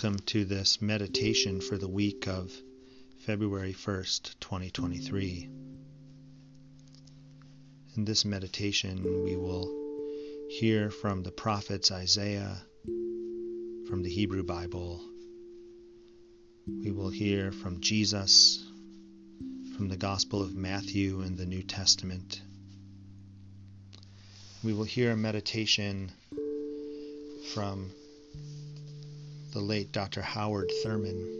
Welcome to this meditation for the week of February 1st, 2023. In this meditation, we will hear from the prophets Isaiah, from the Hebrew Bible. We will hear from Jesus, from the Gospel of Matthew and the New Testament. We will hear a meditation from the late Dr. Howard Thurman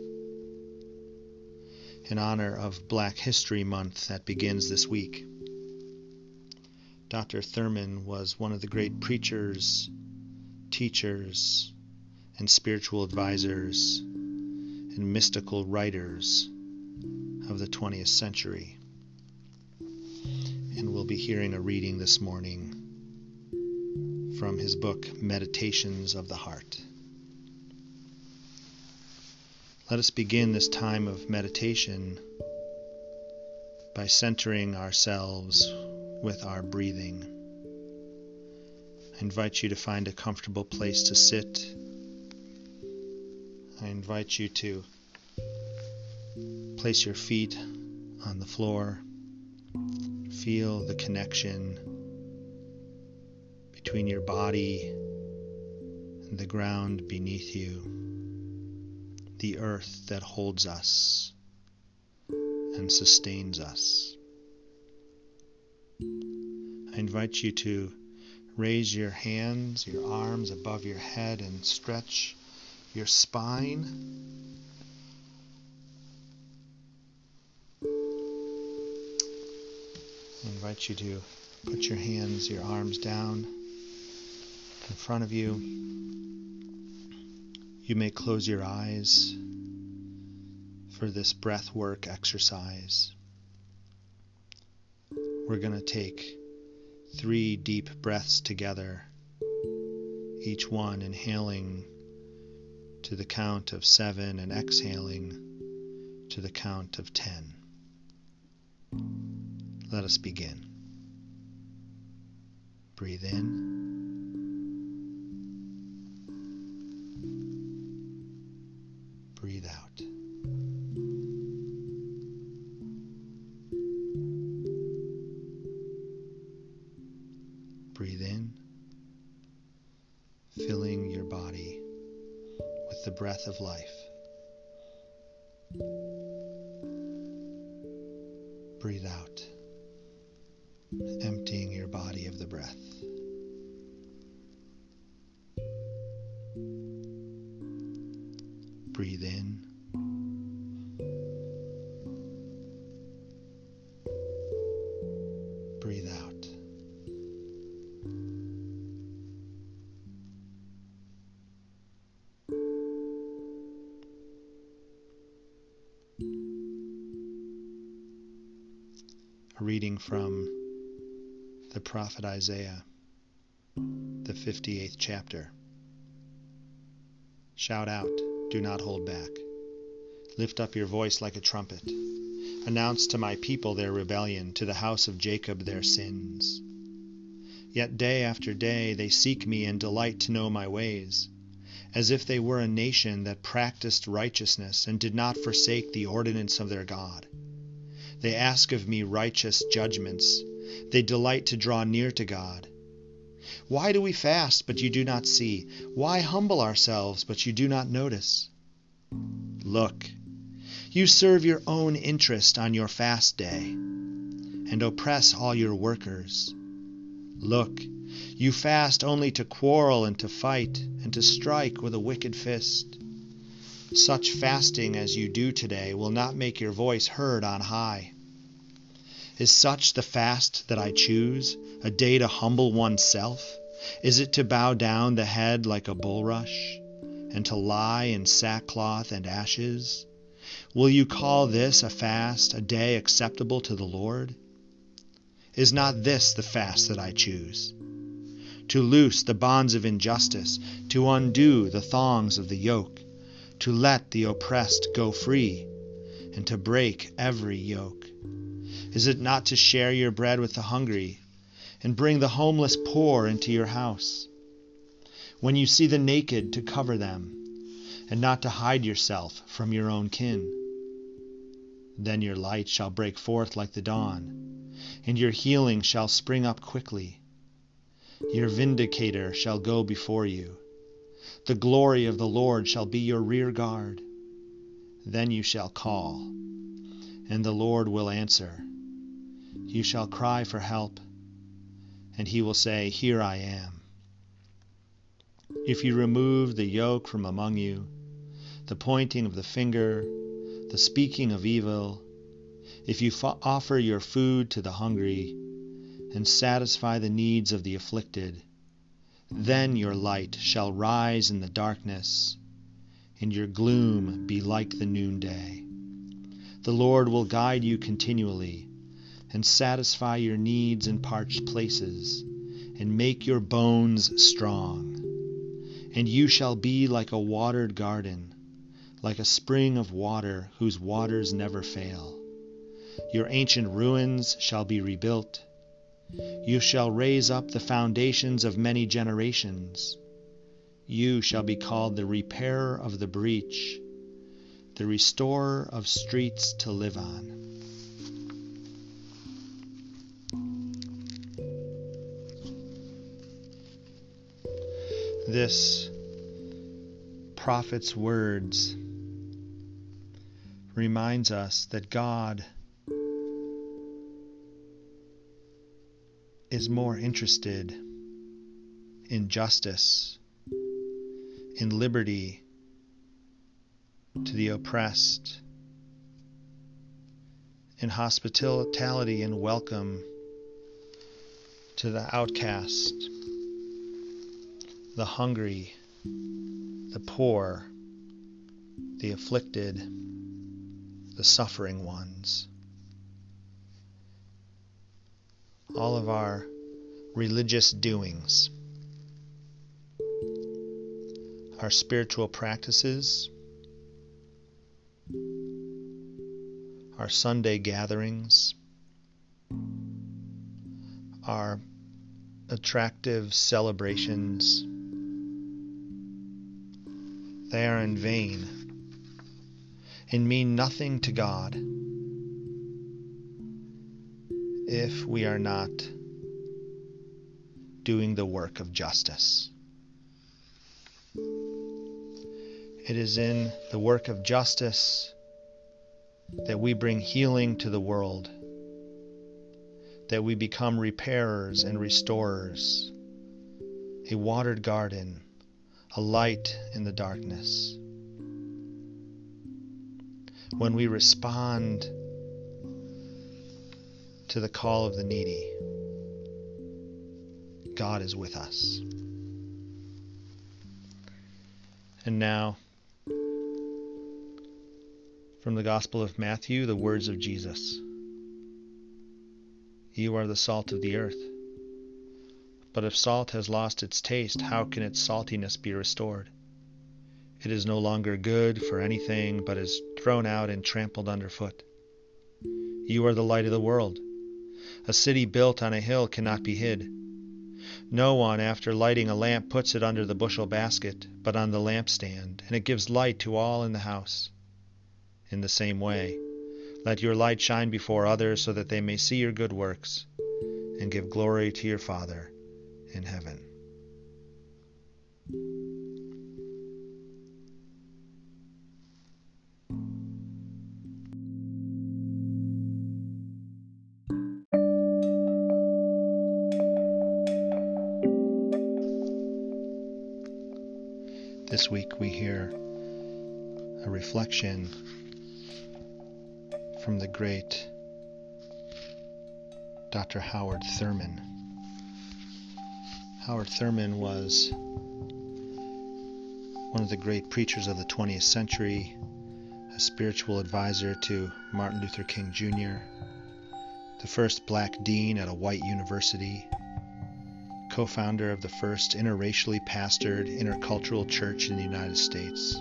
in honor of Black History Month that begins this week. Dr. Thurman was one of the great preachers, teachers, and spiritual advisors and mystical writers of the 20th century. And we'll be hearing a reading this morning from his book, Meditations of the Heart. Let us begin this time of meditation by centering ourselves with our breathing. I invite you to find a comfortable place to sit. I invite you to place your feet on the floor. Feel the connection between your body and the ground beneath you the earth that holds us and sustains us. I invite you to raise your hands, your arms above your head, and stretch your spine. I invite you to put your hands, your arms down in front of you. You may close your eyes for this breath work exercise. We're going to take three deep breaths together, each one inhaling to the count of seven and exhaling to the count of ten. Let us begin. Breathe in. Breath of life. Breathe out, emptying your body of the breath. A reading from the prophet Isaiah, the 58th chapter. Shout out. Do not hold back. Lift up your voice like a trumpet. Announce to my people their rebellion, to the house of Jacob their sins. Yet day after day they seek me and delight to know my ways, as if they were a nation that practiced righteousness and did not forsake the ordinance of their God. They ask of me righteous judgments. They delight to draw near to God. Why do we fast, but you do not see? Why humble ourselves, but you do not notice? Look, you serve your own interest on your fast day, and oppress all your workers. Look, you fast only to quarrel and to fight, and to strike with a wicked fist. Such fasting as you do today will not make your voice heard on high. Is such the fast that I choose, a day to humble oneself? Is it to bow down the head like a bulrush, and to lie in sackcloth and ashes? Will you call this a fast, a day acceptable to the Lord? Is not this the fast that I choose? To loose the bonds of injustice, to undo the thongs of the yoke, to let the oppressed go free, and to break every yoke. Is it not to share your bread with the hungry, and bring the homeless poor into your house? When you see the naked, to cover them, and not to hide yourself from your own kin. Then your light shall break forth like the dawn, and your healing shall spring up quickly. Your vindicator shall go before you. The glory of the Lord shall be your rear guard. Then you shall call, and the Lord will answer. You shall cry for help, and he will say, Here I am. If you remove the yoke from among you, the pointing of the finger, the speaking of evil, if you offer your food to the hungry and satisfy the needs of the afflicted, then your light shall rise in the darkness, and your gloom be like the noonday. The Lord will guide you continually and satisfy your needs in parched places and make your bones strong. And you shall be like a watered garden like a spring of water whose waters never fail. Your ancient ruins shall be rebuilt. You shall raise up the foundations of many generations. You shall be called the repairer of the breach, the restorer of streets to live on. This prophet's words reminds us that God is more interested in justice, in liberty to the oppressed, in hospitality and welcome to the outcast, the hungry, the poor, the afflicted the suffering ones. All of our religious doings, our spiritual practices, our Sunday gatherings, our attractive celebrations, they are in vain and mean nothing to God if we are not doing the work of justice. It is in the work of justice that we bring healing to the world, that we become repairers and restorers, a watered garden, a light in the darkness when we respond to the call of the needy, God is with us. And now, from the Gospel of Matthew, the words of Jesus You are the salt of the earth. But if salt has lost its taste, how can its saltiness be restored? It is no longer good for anything, but is thrown out and trampled underfoot. You are the light of the world. A city built on a hill cannot be hid. No one, after lighting a lamp, puts it under the bushel basket, but on the lampstand, and it gives light to all in the house. In the same way, let your light shine before others, so that they may see your good works and give glory to your Father in heaven. This week we hear a reflection from the great Dr. Howard Thurman. Howard Thurman was one of the great preachers of the 20th century, a spiritual advisor to Martin Luther King Jr., the first black dean at a white university, co founder of the first interracially pastored intercultural church in the United States.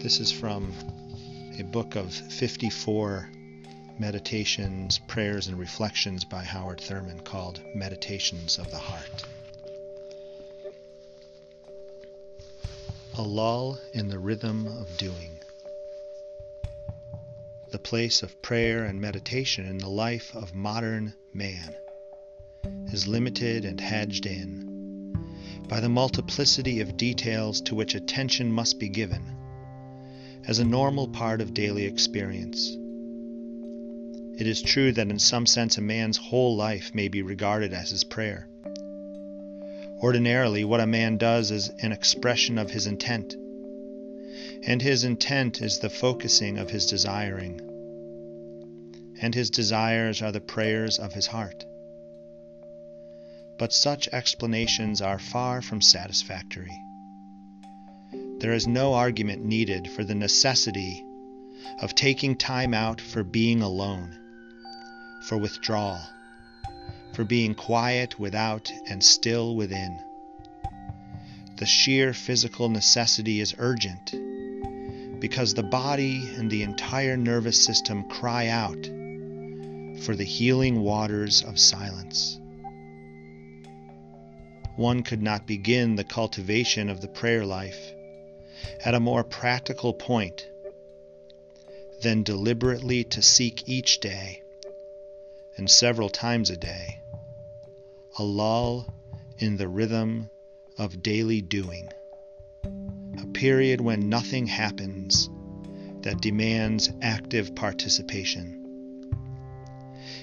This is from a book of 54 meditations, prayers, and reflections by Howard Thurman called Meditations of the Heart. A lull in the rhythm of doing. The place of prayer and meditation in the life of modern man is limited and hedged in by the multiplicity of details to which attention must be given as a normal part of daily experience. It is true that in some sense a man's whole life may be regarded as his prayer. Ordinarily, what a man does is an expression of his intent, and his intent is the focusing of his desiring, and his desires are the prayers of his heart. But such explanations are far from satisfactory. There is no argument needed for the necessity of taking time out for being alone, for withdrawal for being quiet without and still within. The sheer physical necessity is urgent because the body and the entire nervous system cry out for the healing waters of silence. One could not begin the cultivation of the prayer life at a more practical point than deliberately to seek each day and several times a day a lull in the rhythm of daily doing, a period when nothing happens that demands active participation.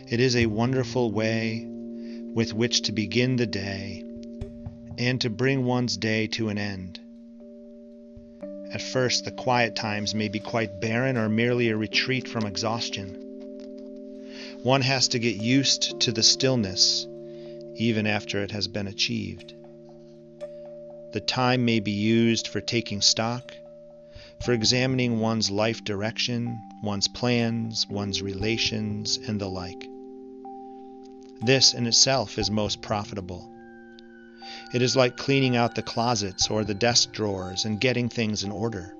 It is a wonderful way with which to begin the day and to bring one's day to an end. At first, the quiet times may be quite barren or merely a retreat from exhaustion. One has to get used to the stillness even after it has been achieved. The time may be used for taking stock, for examining one's life direction, one's plans, one's relations, and the like. This in itself is most profitable. It is like cleaning out the closets or the desk drawers and getting things in order.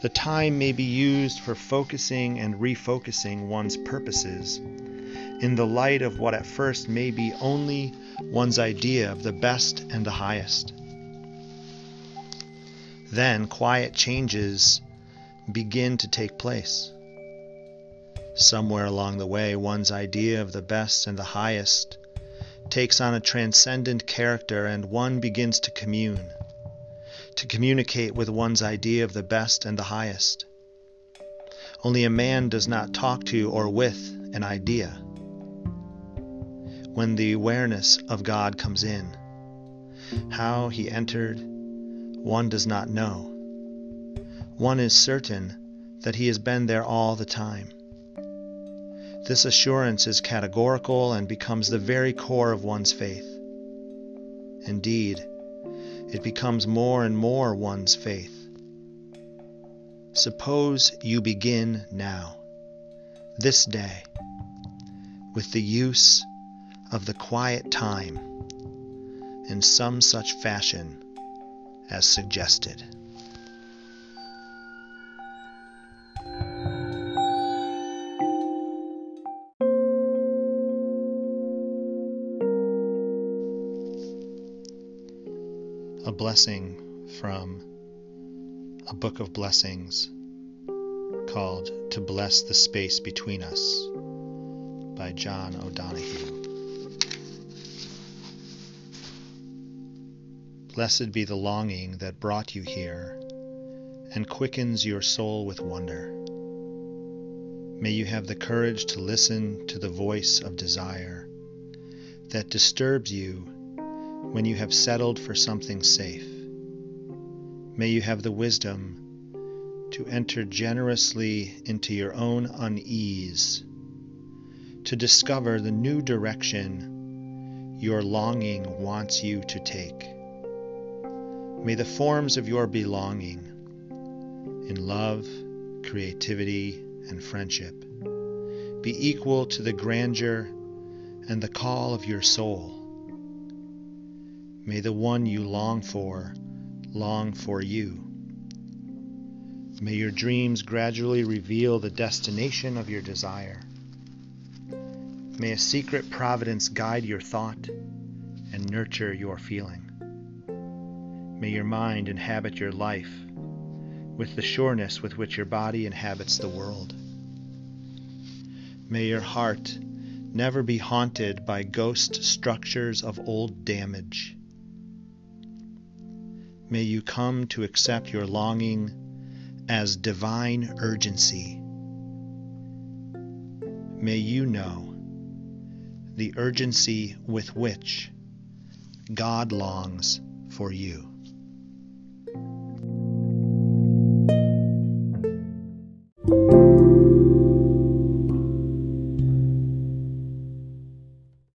The time may be used for focusing and refocusing one's purposes in the light of what at first may be only one's idea of the best and the highest. Then quiet changes begin to take place. Somewhere along the way, one's idea of the best and the highest takes on a transcendent character, and one begins to commune, to communicate with one's idea of the best and the highest. Only a man does not talk to or with an idea when the awareness of God comes in. How he entered, one does not know. One is certain that he has been there all the time. This assurance is categorical and becomes the very core of one's faith. Indeed, it becomes more and more one's faith. Suppose you begin now, this day, with the use of the quiet time in some such fashion as suggested. A blessing from a book of blessings called To Bless the Space Between Us by John O'Donohue. Blessed be the longing that brought you here and quickens your soul with wonder. May you have the courage to listen to the voice of desire that disturbs you when you have settled for something safe. May you have the wisdom to enter generously into your own unease, to discover the new direction your longing wants you to take. May the forms of your belonging in love, creativity, and friendship be equal to the grandeur and the call of your soul. May the one you long for long for you. May your dreams gradually reveal the destination of your desire. May a secret providence guide your thought and nurture your feeling. May your mind inhabit your life with the sureness with which your body inhabits the world. May your heart never be haunted by ghost structures of old damage. May you come to accept your longing as divine urgency. May you know the urgency with which God longs for you.